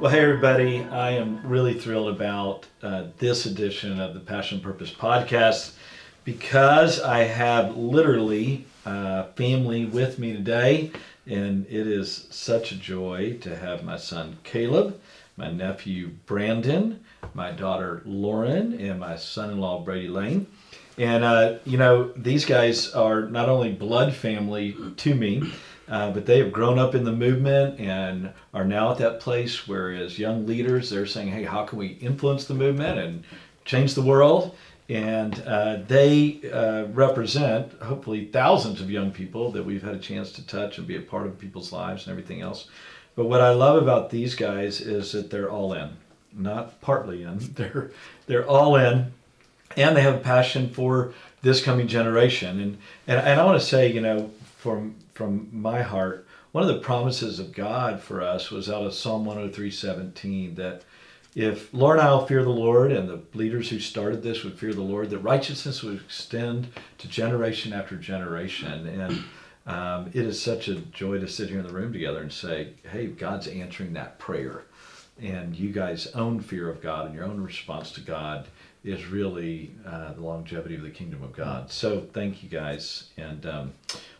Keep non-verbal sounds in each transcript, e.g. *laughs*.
Well, hey, everybody. I am really thrilled about uh, this edition of the Passion Purpose podcast because I have literally uh, family with me today, and it is such a joy to have my son Caleb, my nephew Brandon, my daughter Lauren, and my son in law Brady Lane. And, uh, you know, these guys are not only blood family to me, uh, but they have grown up in the movement and are now at that place where, as young leaders, they're saying, hey, how can we influence the movement and change the world? And uh, they uh, represent, hopefully, thousands of young people that we've had a chance to touch and be a part of people's lives and everything else. But what I love about these guys is that they're all in, not partly in. *laughs* They're they're all in, and they have a passion for this coming generation. And and, and I want to say, you know, from from my heart, one of the promises of God for us was out of Psalm 103 17 that if Lord I will fear the Lord and the leaders who started this would fear the Lord, that righteousness would extend to generation after generation. And um, it is such a joy to sit here in the room together and say, hey, God's answering that prayer. And you guys' own fear of God and your own response to God is really uh, the longevity of the kingdom of God. So thank you guys. And um,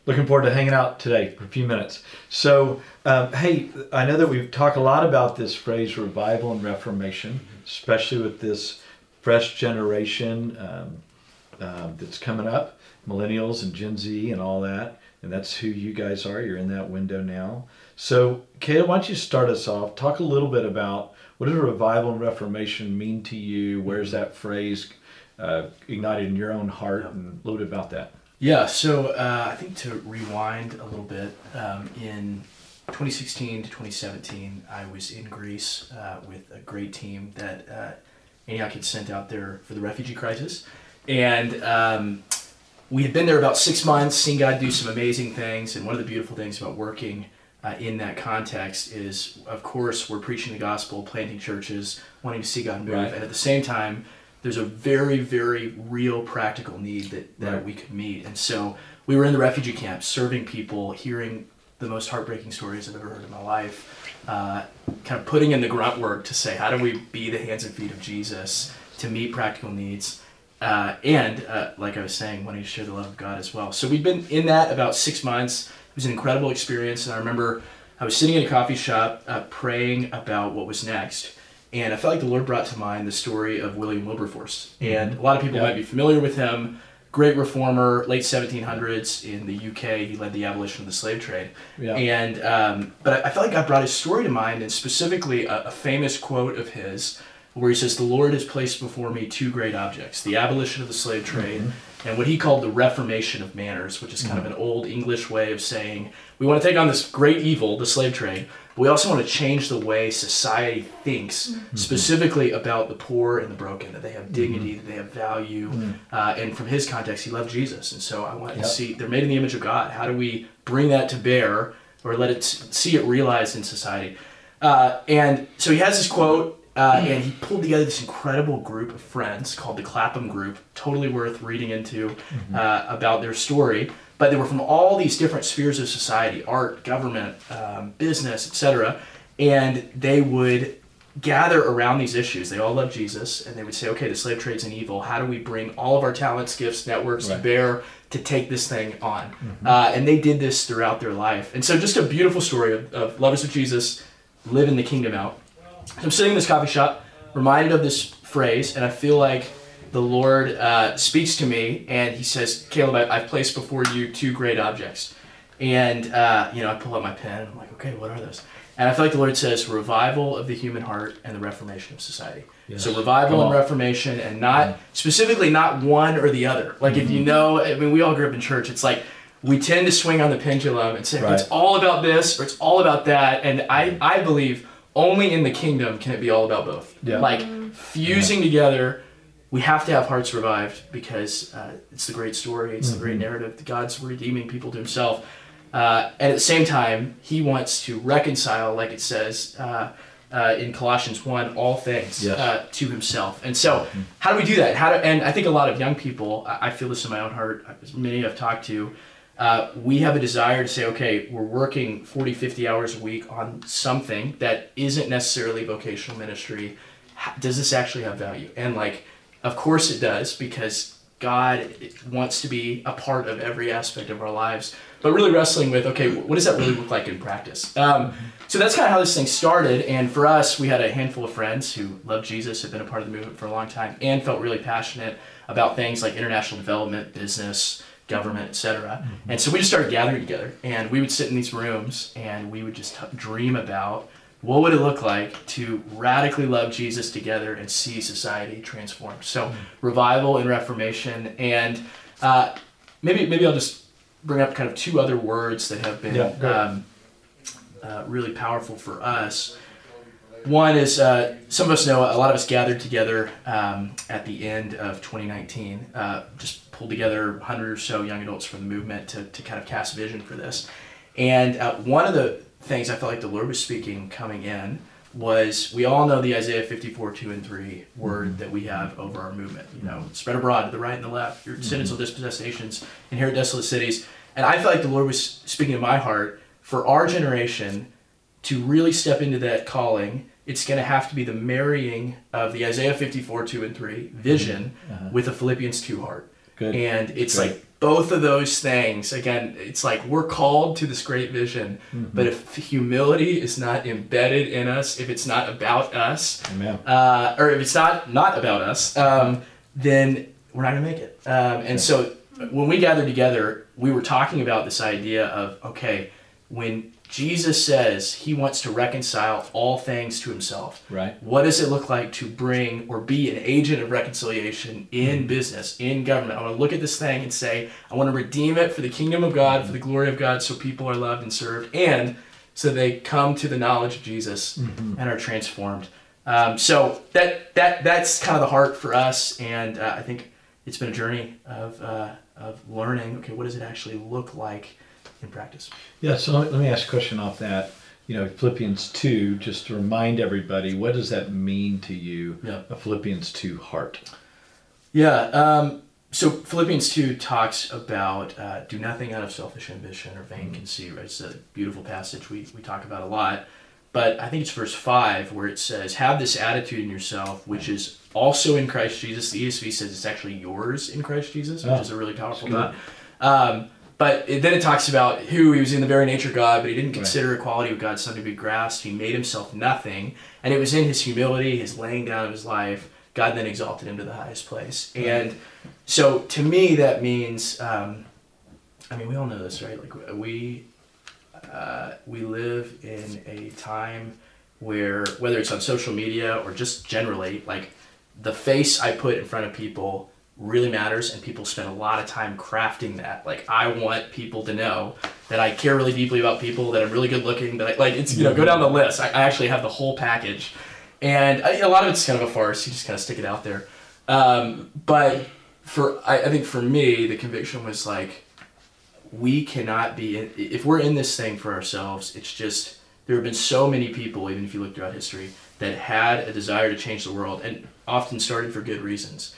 looking forward to hanging out today for a few minutes. So, um, hey, I know that we've talked a lot about this phrase revival and reformation, especially with this fresh generation um, uh, that's coming up, millennials and Gen Z and all that. And that's who you guys are. You're in that window now. So, Caleb, why don't you start us off? Talk a little bit about what does revival and reformation mean to you? Where's that phrase uh, ignited in your own heart? And a little bit about that. Yeah, so uh, I think to rewind a little bit, um, in 2016 to 2017, I was in Greece uh, with a great team that uh, Antioch had sent out there for the refugee crisis. And um, we had been there about six months, seen God do some amazing things. And one of the beautiful things about working uh, in that context is, of course, we're preaching the gospel, planting churches, wanting to see God move. Right. And at the same time, there's a very, very real practical need that, that right. we could meet. And so we were in the refugee camp serving people, hearing the most heartbreaking stories I've ever heard in my life, uh, kind of putting in the grunt work to say, how do we be the hands and feet of Jesus to meet practical needs? Uh, and, uh, like I was saying, wanting to share the love of God as well. So we've been in that about six months. It was an incredible experience. And I remember I was sitting in a coffee shop uh, praying about what was next and I felt like the Lord brought to mind the story of William Wilberforce. Mm-hmm. And a lot of people yeah. might be familiar with him. Great reformer, late 1700s in the UK. He led the abolition of the slave trade. Yeah. And um, but I felt like God brought his story to mind, and specifically a, a famous quote of his, where he says, "The Lord has placed before me two great objects: the abolition of the slave trade." Mm-hmm and what he called the reformation of manners, which is kind mm-hmm. of an old English way of saying we want to take on this great evil, the slave trade, but we also want to change the way society thinks, mm-hmm. specifically about the poor and the broken, that they have dignity, mm-hmm. that they have value. Mm-hmm. Uh, and from his context, he loved Jesus. And so I want yep. to see, they're made in the image of God. How do we bring that to bear or let it see it realized in society? Uh, and so he has this quote uh, and he pulled together this incredible group of friends called the Clapham Group, totally worth reading into mm-hmm. uh, about their story. But they were from all these different spheres of society art, government, um, business, etc. And they would gather around these issues. They all love Jesus, and they would say, okay, the slave trade's an evil. How do we bring all of our talents, gifts, networks right. to bear to take this thing on? Mm-hmm. Uh, and they did this throughout their life. And so, just a beautiful story of, of lovers of Jesus living the kingdom out. I'm sitting in this coffee shop, reminded of this phrase, and I feel like the Lord uh, speaks to me, and He says, "Caleb, I, have placed before you two great objects." And uh, you know, I pull out my pen, and I'm like, "Okay, what are those?" And I feel like the Lord says, "Revival of the human heart and the reformation of society." Yes. So revival and reformation, and not mm-hmm. specifically not one or the other. Like mm-hmm. if you mm-hmm. know, I mean, we all grew up in church. It's like we tend to swing on the pendulum and say right. it's all about this or it's all about that. And I, I believe only in the kingdom can it be all about both. Yeah. Like fusing together. We have to have hearts revived because uh, it's the great story. It's the great narrative. that God's redeeming people to Himself, uh, and at the same time, He wants to reconcile, like it says uh, uh, in Colossians one, all things Yes. uh, to Himself. And so, how do we do that? How do, and I think a lot of young people, I I feel this in my own heart. As many I've talked to, uh, we have a desire to say, okay, we're working 40, 50 hours a week on something that isn't necessarily vocational ministry. Does this actually have value? And like, of course it does, because God wants to be a part of every aspect of our lives. But really wrestling with, okay, what does that really look like in practice? Um, so that's kind of how this thing started. And for us, we had a handful of friends who loved Jesus, had been a part of the movement for a long time, and felt really passionate about things like international development, business, government, etc. And so we just started gathering together, and we would sit in these rooms, and we would just t- dream about what would it look like to radically love Jesus together and see society transformed. So revival and reformation, and uh, maybe maybe I'll just bring up kind of two other words that have been Yeah, um, uh, really powerful for us. One is uh, some of us know a lot of us gathered together um, at the end of 2019, uh, just pulled together 100 or so young adults from the movement to, to kind of cast vision for this. And uh, one of the things I felt like the Lord was speaking coming in was we all know the Isaiah 54, 2 and 3 word that we have over our movement. You know, spread abroad to the right and the left, your descendants will dispossess nations, inherit desolate cities. And I felt like the Lord was speaking to my heart for our generation to really step into that calling, it's going to have to be the marrying of the Isaiah 54, 2 and 3 vision with a Philippians 2 heart. Good. And it's Great. like both of those things, again, it's like we're called to this great vision, but if humility is not embedded in us, if it's not about us, uh, or if it's not not about us, um, then we're not gonna make it. Um, and so when we gathered together, we were talking about this idea of okay, when Jesus says he wants to reconcile all things to himself, Right. what does it look like to bring or be an agent of reconciliation in business, in government? I want to look at this thing and say, I want to redeem it for the kingdom of God, for the glory of God, so people are loved and served, and so they come to the knowledge of Jesus and are transformed. Um, so that that that's kind of the heart for us, and uh, I think it's been a journey of uh, of learning. Okay, what does it actually look like in practice? Yeah, so let, let me ask a question off that. You know, Philippians 2, just to remind everybody, what does that mean to you? Yeah. A Philippians 2 heart. Yeah. Um, so Philippians 2 talks about uh, do nothing out of selfish ambition or vain conceit, right? It's a beautiful passage we, we talk about a lot. But I think it's verse 5 where it says, Have this attitude in yourself, which is also in Christ Jesus. The ESV says it's actually yours in Christ Jesus, which Oh, is a really powerful thought. Um, but it, then it talks about who he was in the very nature of God, but he didn't Right. consider equality with God something to be grasped. He made himself nothing. And it was in his humility, his laying down of his life, God then exalted him to the highest place. And so to me, that means, um, I mean, we all know this, right? Like we, uh, we live in a time where, whether it's on social media or just generally, like the face I put in front of people really matters, and people spend a lot of time crafting that. Like I want people to know that I care really deeply about people, that I'm really good looking, that I, like it's you know go down the list. I, I actually have the whole package, and I, a lot of it's kind of a farce. You just kind of stick it out there. Um, but for I, I think for me, the conviction was like we cannot be in, if we're in this thing for ourselves it's just there have been so many people even if you look throughout history that had a desire to change the world and often started for good reasons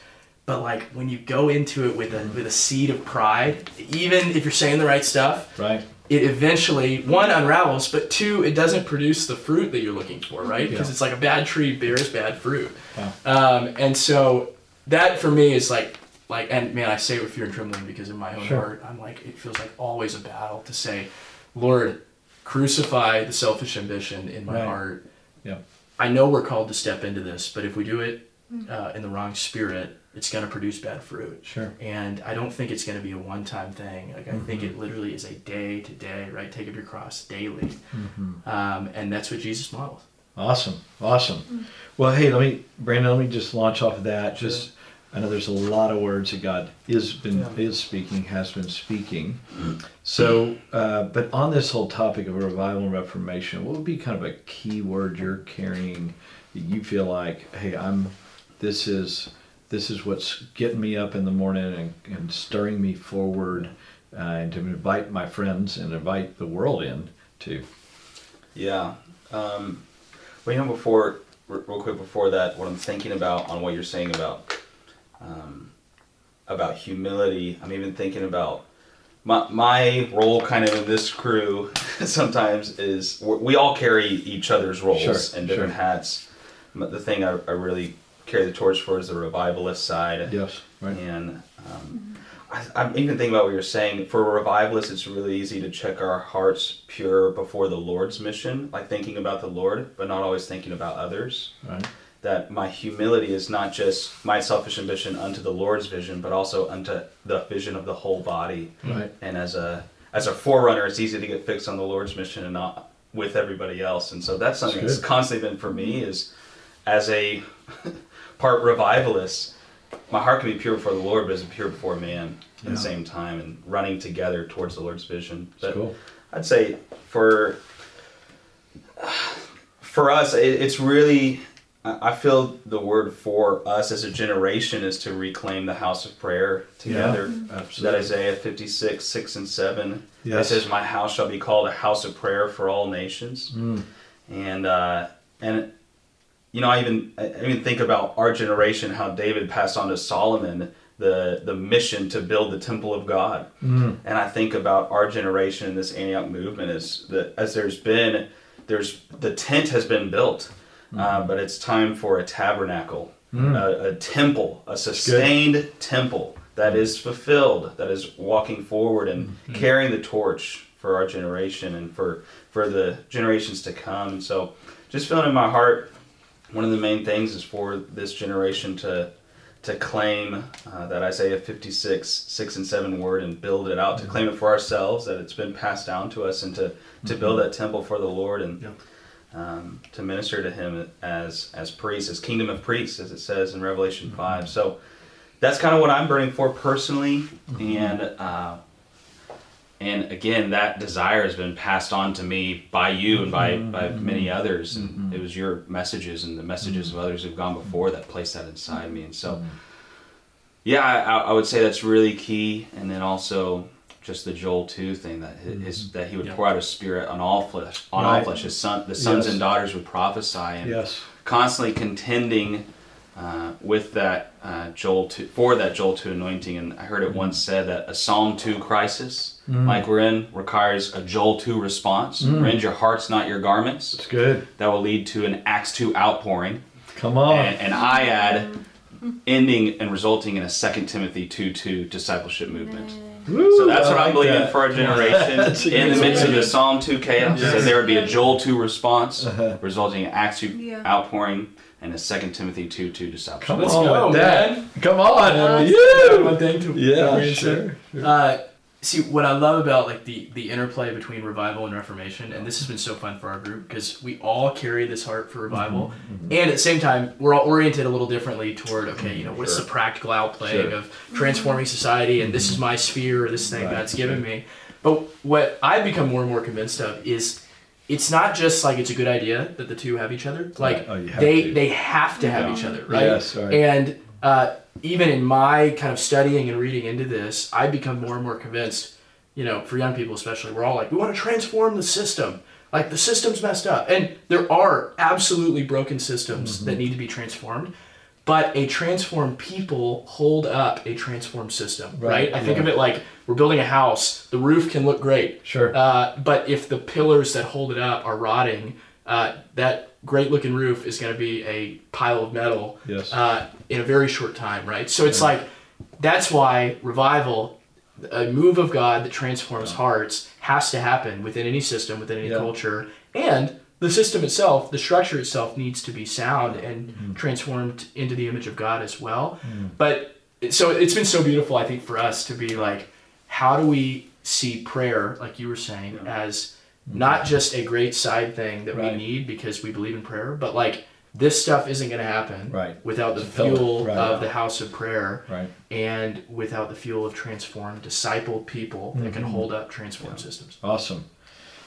but like when you go into it with a with a seed of pride even if you're saying the right stuff Right? it eventually one unravels but two it doesn't produce the fruit that you're looking for right because Yeah. it's like a bad tree bears bad fruit Wow. um, and so that for me is like like and man I say it with fear and trembling because in my own Sure. heart I'm like it feels like always a battle to say Lord crucify the selfish ambition in my Right. heart Yeah. I know we're called to step into this but if we do it uh, in the wrong spirit it's going to produce bad fruit Sure. and I don't think it's going to be a one-time thing. Like I think it literally is a day to day, right? Take up your cross daily, um, and that's what Jesus modeled. Awesome. Awesome. Well, hey, let me, Brandon, let me just launch off of that. Just, I know there's a lot of words that God is been Yeah. is speaking, has been speaking. So, uh, but on this whole topic of revival and reformation, what would be kind of a key word you're carrying that you feel like, hey, I'm this is this is what's getting me up in the morning and, and stirring me forward, uh, and to invite my friends and invite the world in too. Yeah. Um, well, you know, before, real quick before that, what I'm thinking about on what you're saying about, um, about humility, I'm even thinking about my, my role kind of in this crew *laughs* sometimes is we're- all carry each other's roles Sure, and different sure. hats. The thing I, I really carry the torch for is the revivalist side. Yes, right. And um, I, I'm even thinking about what you're saying. For revivalists, it's really easy to check our hearts pure before the Lord's mission, like thinking about the Lord, but not always thinking about others. Right. That my humility is not just my selfish ambition unto the Lord's vision, but also unto the vision of the whole body. Right. And as a as a forerunner, it's easy to get fixed on the Lord's mission and not with everybody else. And so that's something That's that's constantly been for me is as a part revivalist, my heart can be pure before the Lord, but it's pure before man at Yeah. the same time and running together towards the Lord's vision. But cool. I'd say for for us, it, it's really I feel the word for us as a generation is to reclaim the house of prayer together. Absolutely. That Isaiah 56, 6 and 7. Yes. It says, My house shall be called a house of prayer for all nations. Mm. And, uh, and you know, I even, I even think about our generation, how David passed on to Solomon the, the mission to build the temple of God. Mm. And I think about our generation and this Antioch movement is that as there's been, there's the tent has been built, mm. uh, but it's time for a tabernacle, mm. a, a temple, a sustained temple that mm. is fulfilled, that is walking forward and carrying the torch for our generation and for for the generations to come. So, just feeling in my heart, one of the main things is for this generation to to claim uh, that Isaiah 56, 6 and 7 word and build it out, to claim it for ourselves, that it's been passed down to us, and to, to build that temple for the Lord and Yeah. um, to minister to Him as, as priests, as kingdom of priests, as it says in Revelation 5. So that's kind of what I'm burning for personally. And, uh, and again, that desire has been passed on to me by you and by, mm-hmm. by many mm-hmm. others. And it was your messages and the messages of others who've gone before that placed that inside me. And so, yeah, I, I would say that's really key. And then also just the Joel 2 thing that his, that he would Yeah. pour out his spirit on all flesh, on all flesh. His son, the sons Yes. and daughters would prophesy and Yes. constantly contending uh, with that uh, Joel 2, for that Joel 2 anointing. And I heard it once said that a Psalm 2 crisis, like we're in, requires a Joel 2 response. Rend your hearts, not your garments. It's good. That will lead to an Acts 2 outpouring. Come on. And, and I add ending and resulting in a Second Timothy 2 2 discipleship movement. Woo, So that's I what I'm like believing that. for our *laughs* generation. In the midst of the Psalm 2 chaos, Yes. that there would be a Joel 2 response, Uh-huh. resulting in Acts 2 Yeah. outpouring and a 2 Timothy 2 2 discipleship. Come Let's on go, with that. man. Come on. Awesome. you. One thing to Yeah, to sure. sure. Uh, see what I love about like the the interplay between revival and reformation, and this has been so fun for our group because we all carry this heart for revival, Mm-hmm, and at the same time we're all oriented a little differently toward okay, you know, what's the practical outplaying Sure. of transforming society, and this is my sphere, or this thing Right, God's given me. But what I've become more and more convinced of is. It's not just like it's a good idea that the two have each other. Like Oh, have they to. they have to have Yeah. each other, right? Yes, right. And uh, even in my kind of studying and reading into this, I become more and more convinced, you know, for young people especially, we're all like, we want to transform the system. Like the system's messed up. And there are absolutely broken systems Mm-hmm. that need to be transformed. But a transformed people hold up a transformed system, right? Right, I think of it like we're building a house. The roof can look great, Sure. uh, but if the pillars that hold it up are rotting, uh, that great looking roof is going to be a pile of metal Yes. uh, in a very short time, right? So it's like that's why revival, a move of God that transforms hearts, has to happen within any system, within any Yeah. culture, and the system itself, the structure itself, needs to be sound and transformed into the image of God as well. But so it's been so beautiful, I think, for us to be like, how do we see prayer, like you were saying, as not just a great side thing that Right. we need because we believe in prayer, but like this stuff isn't going to happen Right. without the It's a pillar. fuel Right. of the house of prayer and without the fuel of transformed, discipled people that Mm-hmm. can hold up transformed systems. Awesome.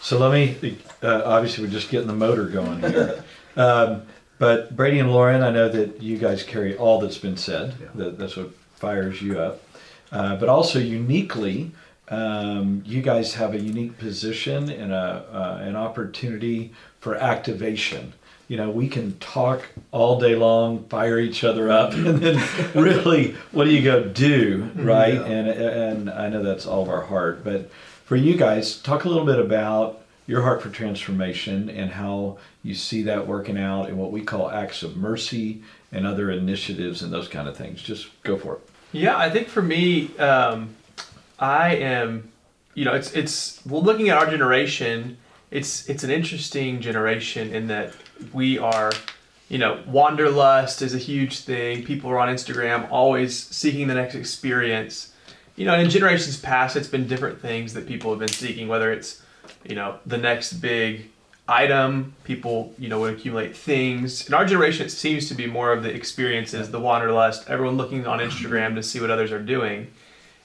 So let me, uh, obviously, we're just getting the motor going here. *laughs* um, But Brady and Lauren, I know that you guys carry all that's been said. Yeah. That, that's what fires you up. Uh, but also uniquely, um, you guys have a unique position and a, uh, an opportunity for activation. You know, we can talk all day long, fire each other up, *laughs* and then really, what do you go do, right? Yeah. And and I know that's all of our heart, but for you guys, talk a little bit about your heart for transformation and how you see that working out in what we call acts of mercy and other initiatives and those kind of things. Just go for it. Yeah, I think for me, um, I am, you know, it's it's well, looking at our generation, it's it's an interesting generation in that we are, you know, wanderlust is a huge thing. People are on Instagram always seeking the next experience. You know, in generations past, it's been different things that people have been seeking, whether it's, you know, the next big item. People, you know, would accumulate things. In our generation, it seems to be more of the experiences, the wanderlust. Everyone looking on Instagram to see what others are doing,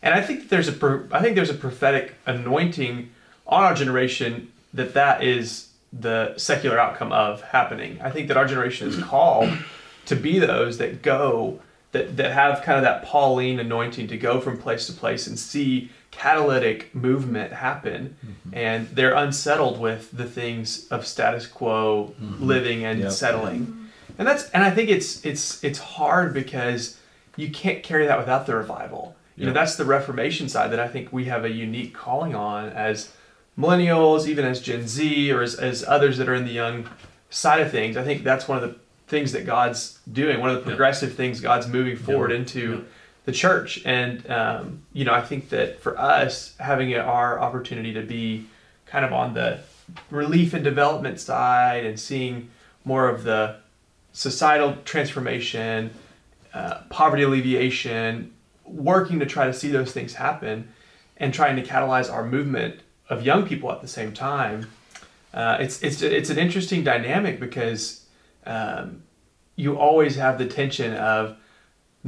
and I think that there's a I think there's a prophetic anointing on our generation that that is the secular outcome of happening. I think that our generation is called to be those that go that that have kind of that Pauline anointing to go from place to place and see catalytic movement happen mm-hmm. and they're unsettled with the things of status quo mm-hmm. living and Yep. settling. Mm-hmm. And that's and i think it's it's it's hard because you can't carry that without the revival. You know that's the reformation side that i think we have a unique calling on as millennials even as gen z or as, as others that are in the young side of things. I think that's one of the things that god's doing one of the progressive things god's moving forward into Yeah. The church. And um, you know i think that for us having our opportunity to be kind of on the relief and development side and seeing more of the societal transformation uh, poverty alleviation working to try to see those things happen and trying to catalyze our movement of young people at the same time uh, it's, it's, it's an interesting dynamic because um, you always have the tension of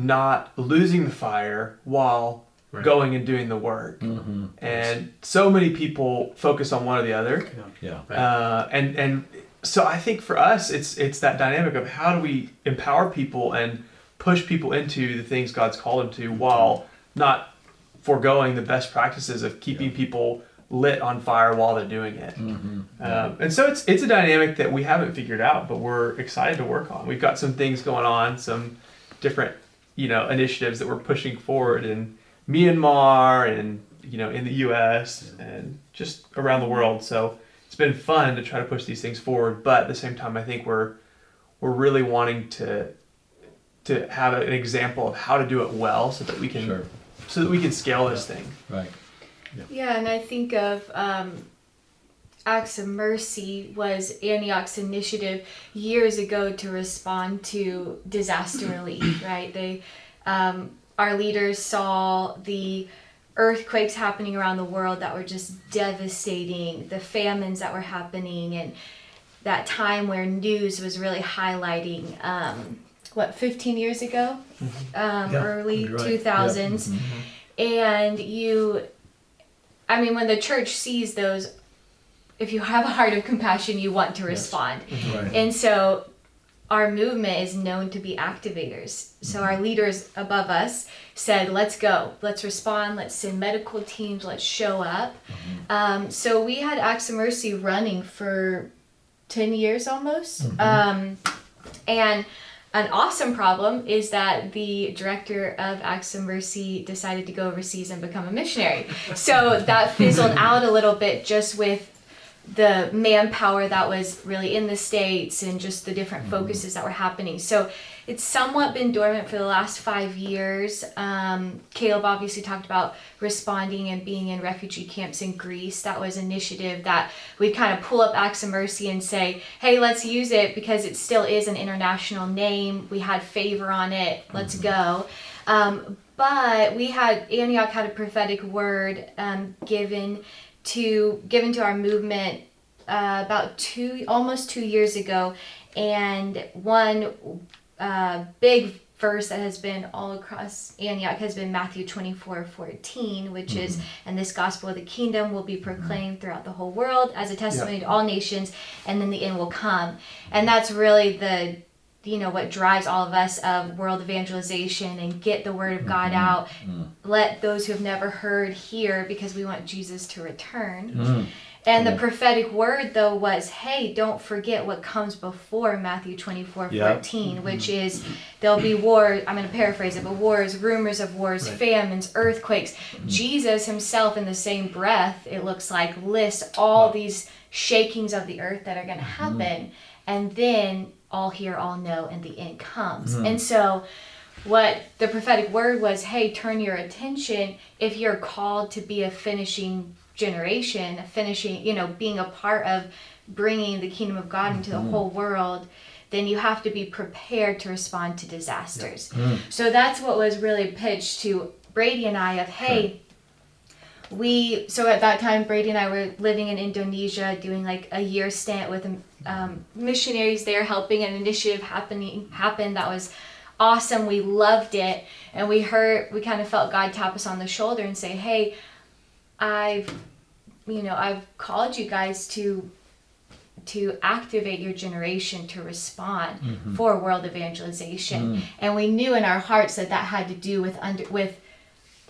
not losing the fire while Right. going and doing the work. Mm-hmm. And so many people focus on one or the other. Yeah. Right. Uh, and and so I think for us, it's it's that dynamic of how do we empower people and push people into the things God's called them to, while not foregoing the best practices of keeping people lit on fire while they're doing it. Mm-hmm. Um, and so it's it's a dynamic that we haven't figured out, but we're excited to work on. We've got some things going on, some different you know initiatives that we're pushing forward in Myanmar and you know in the U.S. and just around the world. So it's been fun to try to push these things forward, but at the same time, I think we're we're really wanting to to have an example of how to do it well, so that we can Sure. so that we can scale this thing. Right. Yeah, and I think of um, Acts of Mercy was Antioch's initiative years ago to respond to disaster *clears throat* relief, right? They, um, our leaders saw the earthquakes happening around the world that were just devastating, the famines that were happening, and that time where news was really highlighting, um, what, 15 years ago? Um, Yeah, early right. Yeah. 2000s. And you I mean, when the church sees those, if you have a heart of compassion, you want to respond. Right. And so our movement is known to be activators. So our leaders above us said, let's go, let's respond, let's send medical teams, let's show up. Um, so we had Acts of Mercy running for 10 years almost. Um, and an awesome problem is that the director of Acts of Mercy decided to go overseas and become a missionary. So that fizzled *laughs* out a little bit just with the manpower that was really in the States and just the different focuses that were happening. So it's somewhat been dormant for the last five years. Um, Caleb obviously talked about responding and being in refugee camps in Greece. That was initiative that we kind of pull up Acts of Mercy and say, hey, let's use it because it still is an international name. We had favor on it. Let's go. Um, but we had Antioch had a prophetic word um, given to given to our movement uh, about two almost two years ago, and one uh, big verse that has been all across Antioch has been Matthew 24 14, which is, and this gospel of the kingdom will be proclaimed throughout the whole world as a testimony to all nations, and then the end will come. And that's really the you know what drives all of us of world evangelization and get the word of God Mm-hmm. out. Mm-hmm. Let those who have never heard hear because we want Jesus to return. Mm. And the mm-hmm. prophetic word though was, hey, don't forget what comes before Matthew 24, Yeah. 14, which is there'll be war, I'm gonna paraphrase it, but wars, rumors of wars, Right. famines, earthquakes. Jesus himself in the same breath, it looks like, lists all these shakings of the earth that are gonna happen. And then all hear, all know, and the end comes. Hmm. And so what the prophetic word was hey turn your attention. If you're called to be a finishing generation a finishing you know being a part of bringing the kingdom of god into the hmm. whole world then you have to be prepared to respond to disasters. Hmm. So that's what was really pitched to brady and i of hey we so at that time brady and i were living in indonesia doing like a year stint with um, missionaries there helping an initiative happening happen that was awesome. We loved it. And we heard we kind of felt god tap us on the shoulder and say hey i've you know i've called you guys to to activate your generation to respond for world evangelization. And we knew in our hearts that that had to do with under with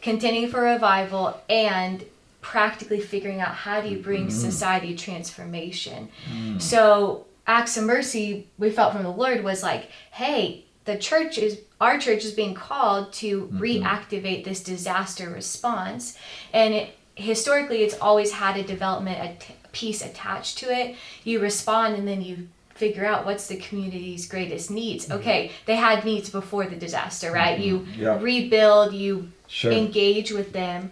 contending for revival and practically figuring out how do you bring mm-hmm. society transformation. Mm. So acts of mercy we felt from the Lord was like, hey, the church is our church is being called to mm-hmm. reactivate this disaster response, and it, historically it's always had a development at- piece attached to it. You respond and then you figure out what's the community's greatest needs. Mm-hmm. Okay, they had needs before the disaster, right? You Yeah. rebuild, you Sure. engage with them.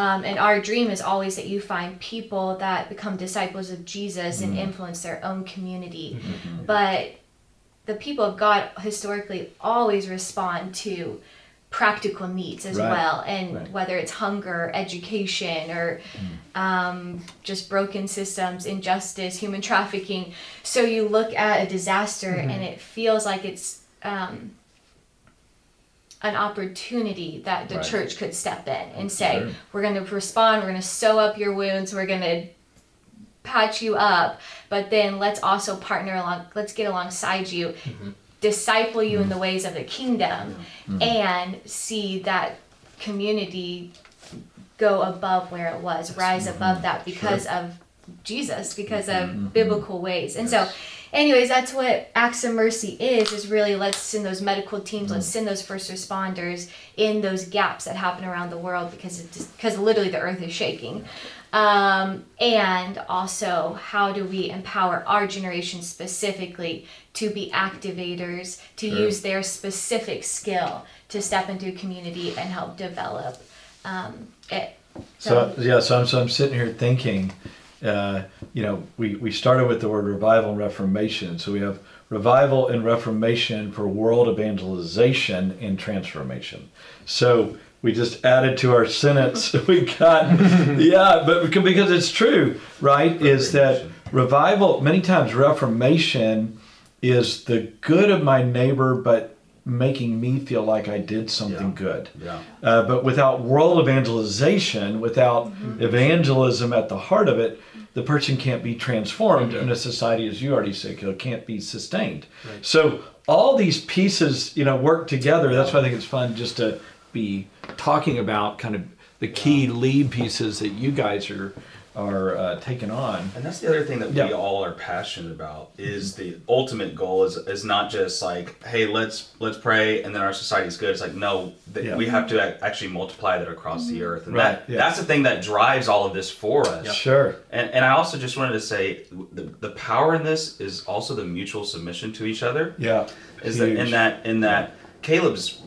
Um, and our dream is always that you find people that become disciples of Jesus Mm-hmm. and influence their own community. But the people of God historically always respond to practical needs as Right. well. And Right. Mm. whether it's hunger, education, or um, just broken systems, injustice, human trafficking. So you look at a disaster Mm-hmm. and it feels like it's. Um, an opportunity that the Right. church could step in and say, Sure. we're going to respond, we're going to sew up your wounds, we're going to patch you up, but then let's also partner along, let's get alongside you, disciple you in the ways of the kingdom, and see that community go above where it was, rise above that because of Jesus, because of biblical ways. And so, anyways, that's what Acts of Mercy is, is really let's send those medical teams, let's send those first responders in those gaps that happen around the world because it's because literally the earth is shaking. Um, and also, how do we empower our generation specifically to be activators, to Sure. use their specific skill to step into a community and help develop um, it? So yeah, so I'm so I'm sitting here thinking, uh, you know, we we started with the word revival and reformation. So we have revival and reformation for world evangelization and transformation. So we just added to our sentence. *laughs* We got *laughs* yeah, but because, because it's true, right? Is that revival? Many times reformation is the good of my neighbor, but making me feel like I did something Yeah. good. Yeah. Uh, but without world evangelization, without evangelism at the heart of it, the person can't be transformed, and a society, as you already said, Kil, can't be sustained. Right. So all these pieces, you know, work together. That's why I think it's fun just to be talking about kind of the key lead pieces that you guys are are uh, taking on. And that's the other thing that we all are passionate about is the ultimate goal is is not just like hey let's let's pray and then our society's good. It's like no that Yeah. we have to actually multiply that across the earth and Right, that yeah. that's the thing that drives all of this for us. Sure. And, and I also just wanted to say the, the power in this is also the mutual submission to each other. Yeah. Is that in that in that Caleb's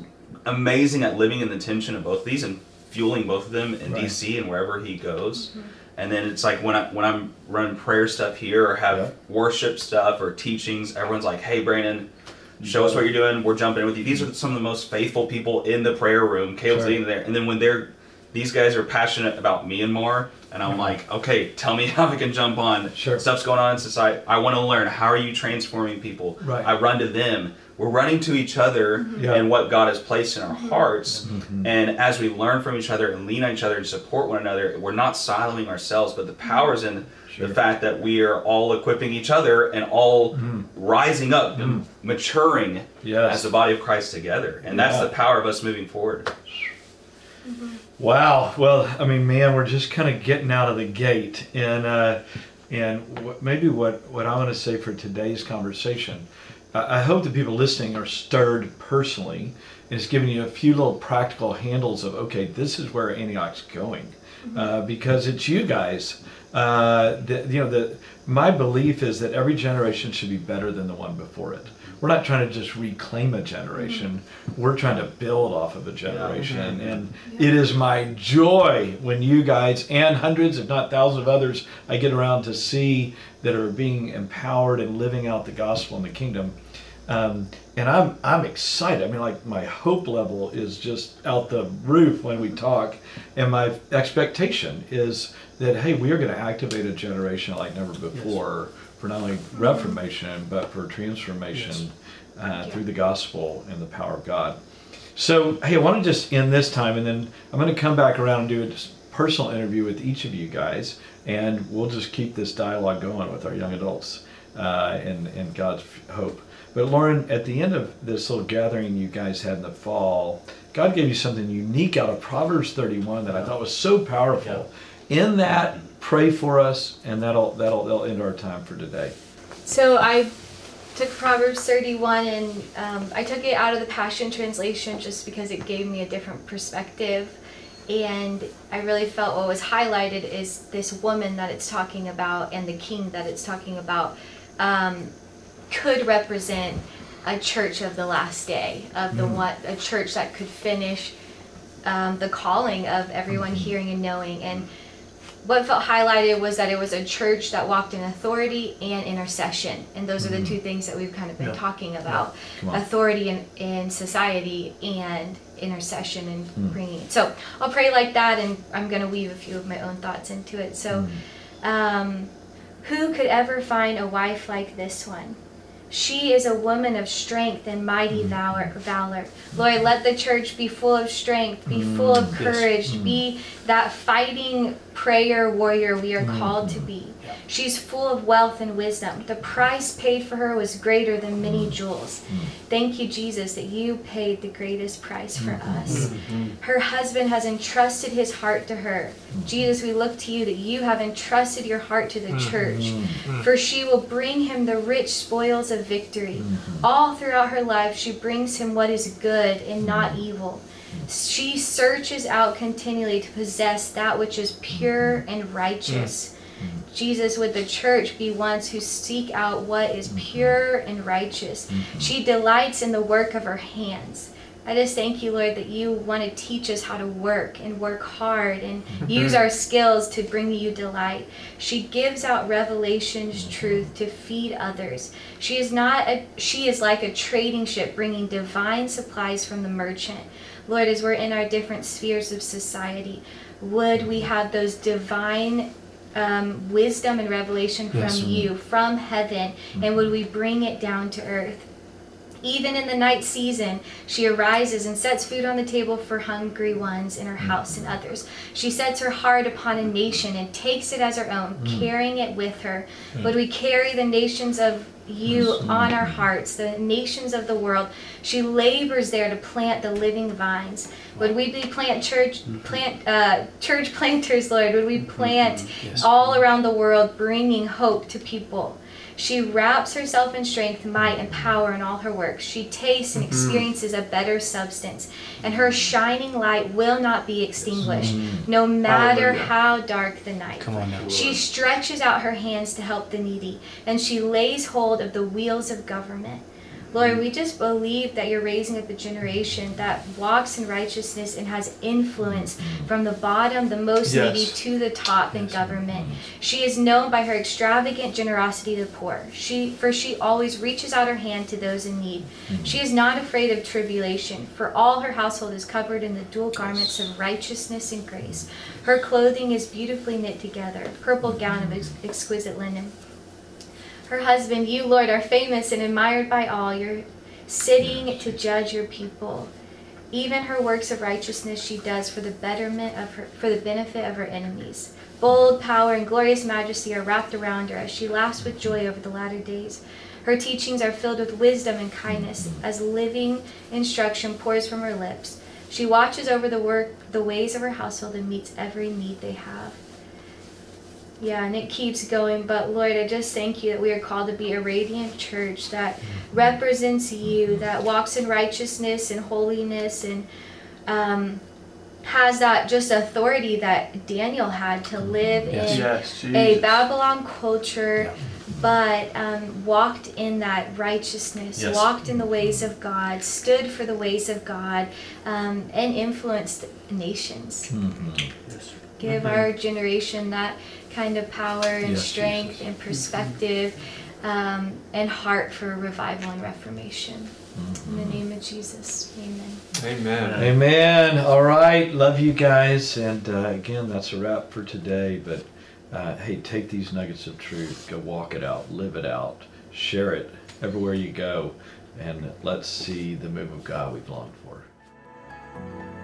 amazing at living in the tension of both of these and fueling both of them in Right. DC and wherever he goes. And then it's like when I when I'm running prayer stuff here or have Yeah. worship stuff or teachings, everyone's like, "Hey, Brandon, show us what you're doing. We're jumping in with you." These are some of the most faithful people in the prayer room. Caleb's Sure. leading there, and then when they're these guys are passionate about Myanmar, and more, and I'm uh-huh. like, okay, tell me *laughs* how I can jump on. Sure. Stuff's going on in society. I want to learn. How are you transforming people? Right. I run to them. We're running to each other Yeah. and what God has placed in our hearts. Mhm. And as we learn from each other and lean on each other and support one another, we're not siloing ourselves, but the power is in Sure. the fact that we are all equipping each other and all Mhm. rising up and maturing Yes. as the body of Christ together. And that's Yeah. the power of us moving forward. Wow. Well, I mean, man, we're just kind of getting out of the gate, and uh, and what, maybe what what I want to say for today's conversation, I, hope the people listening are stirred personally, and it's giving you a few little practical handles of okay, this is where Antioch's going, uh, because it's you guys. Uh, the, you know, the my belief is that every generation should be better than the one before it. We're not trying to just reclaim a generation. We're trying to build off of a generation. And it is my joy when you guys and hundreds, if not thousands of others, I get around to see that are being empowered and living out the gospel in the kingdom. Um, and I'm I'm excited. I mean, like my hope level is just out the roof when we talk, and my expectation is that hey, we are going to activate a generation like never before for not only reformation but for transformation uh, through the gospel and the power of God. So hey, I want to just end this time, and then I'm going to come back around and do a personal interview with each of you guys, and we'll just keep this dialogue going with our young adults uh, and and God's hope. But Lauren, at the end of this little gathering you guys had in the fall, God gave you something unique out of Proverbs 31 that I thought was so powerful. In that, pray for us, and that'll that'll that'll end our time for today. So I took Proverbs 31 and um, I took it out of the Passion Translation just because it gave me a different perspective. And I really felt what was highlighted is this woman that it's talking about and the king that it's talking about um, could represent a church of the last day, of the one, a church that could finish um, the calling of everyone hearing and knowing. And what felt highlighted was that it was a church that walked in authority and intercession and those are the two mm-hmm. things that we've kind of been Yeah. talking about on. authority in, in society and intercession and mm. bringing so i'll pray like that and i'm going to weave a few of my own thoughts into it so mm-hmm. um, who could ever find a wife like this one she is a woman of strength and mighty mm-hmm. valor. valor. Lord, let the church be full of strength, be full of mm, yes. courage, be mm. that fighting prayer warrior we are mm-hmm. called to be. She's full of wealth and wisdom. The price paid for her was greater than many mm-hmm. jewels. Mm-hmm. Thank you, Jesus, that you paid the greatest price for us. Her husband has entrusted his heart to her. Jesus, we look to you that you have entrusted your heart to the church. For she will bring him the rich spoils of victory. All throughout her life, she brings him what is good and not evil. She searches out continually to possess that which is pure and righteous. Jesus, would the church be ones who seek out what is pure and righteous? She delights in the work of her hands. I just thank you, Lord, that you want to teach us how to work and work hard and mm-hmm. use our skills to bring you delight. She gives out revelations, truth to feed others. She is not a, she is like a trading ship bringing divine supplies from the merchant. Lord, as we're in our different spheres of society, would we have those divine um, wisdom and revelation from Yes. you, from heaven, and would we bring it down to earth? Even in the night season, she arises and sets food on the table for hungry ones in her mm. house and others. She sets her heart upon a nation and takes it as her own, mm. carrying it with her. Mm. Would we carry the nations of you on our hearts, the nations of the world? She labors there to plant the living vines. Would we be plant church mm-hmm. plant uh, church *laughs* planters, Lord? Would we mm-hmm. plant Yes. all around the world, bringing hope to people? She wraps herself in strength, might, and power in all her works. She tastes and mm-hmm. experiences a better substance, and her shining light will not be extinguished, no mm-hmm. matter Hallelujah. how dark the night. Come on now. She stretches out her hands to help the needy, and she lays hold of the wheels of government. Lord, mm. we just believe that you're raising up a generation that walks in righteousness and has influence mm. Mm. from the bottom, the most Yes. needy, to the top in government. She is known by her extravagant generosity to the poor. She, for she always reaches out her hand to those in need. She is not afraid of tribulation, for all her household is covered in the dual garments of righteousness and grace. Her clothing is beautifully knit together, purple gown of ex- exquisite linen. Her husband, you, Lord, are famous and admired by all. You're sitting to judge your people. Even her works of righteousness she does for the betterment of her for the benefit of her enemies. Bold power and glorious majesty are wrapped around her as she laughs with joy over the latter days. Her teachings are filled with wisdom and kindness as living instruction pours from her lips. She watches over the work the ways of her household and meets every need they have. Yeah, and it keeps going. But Lord, I just thank you that we are called to be a radiant church that represents you, that walks in righteousness and holiness, and um, has that just authority that Daniel had to live Yes. in Yes, a Babylon culture, but um, walked in that righteousness, Yes. walked in the ways of God, stood for the ways of God, um, and influenced nations. Mhm. Yes. Give our generation that kind of power and Yes, strength Jesus. and perspective um, and heart for revival and reformation. In the name of Jesus, amen. Amen. Amen. All right. Love you guys. And uh, again, that's a wrap for today. But uh, hey, take these nuggets of truth, go walk it out, live it out, share it everywhere you go, and let's see the move of God we've longed for.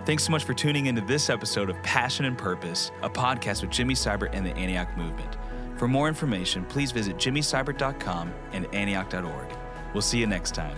Thanks so much for tuning into this episode of Passion and Purpose, a podcast with Jimmy Seibert and the Antioch Movement. For more information, please visit jimmyseibert.com and antioch.org. We'll see you next time.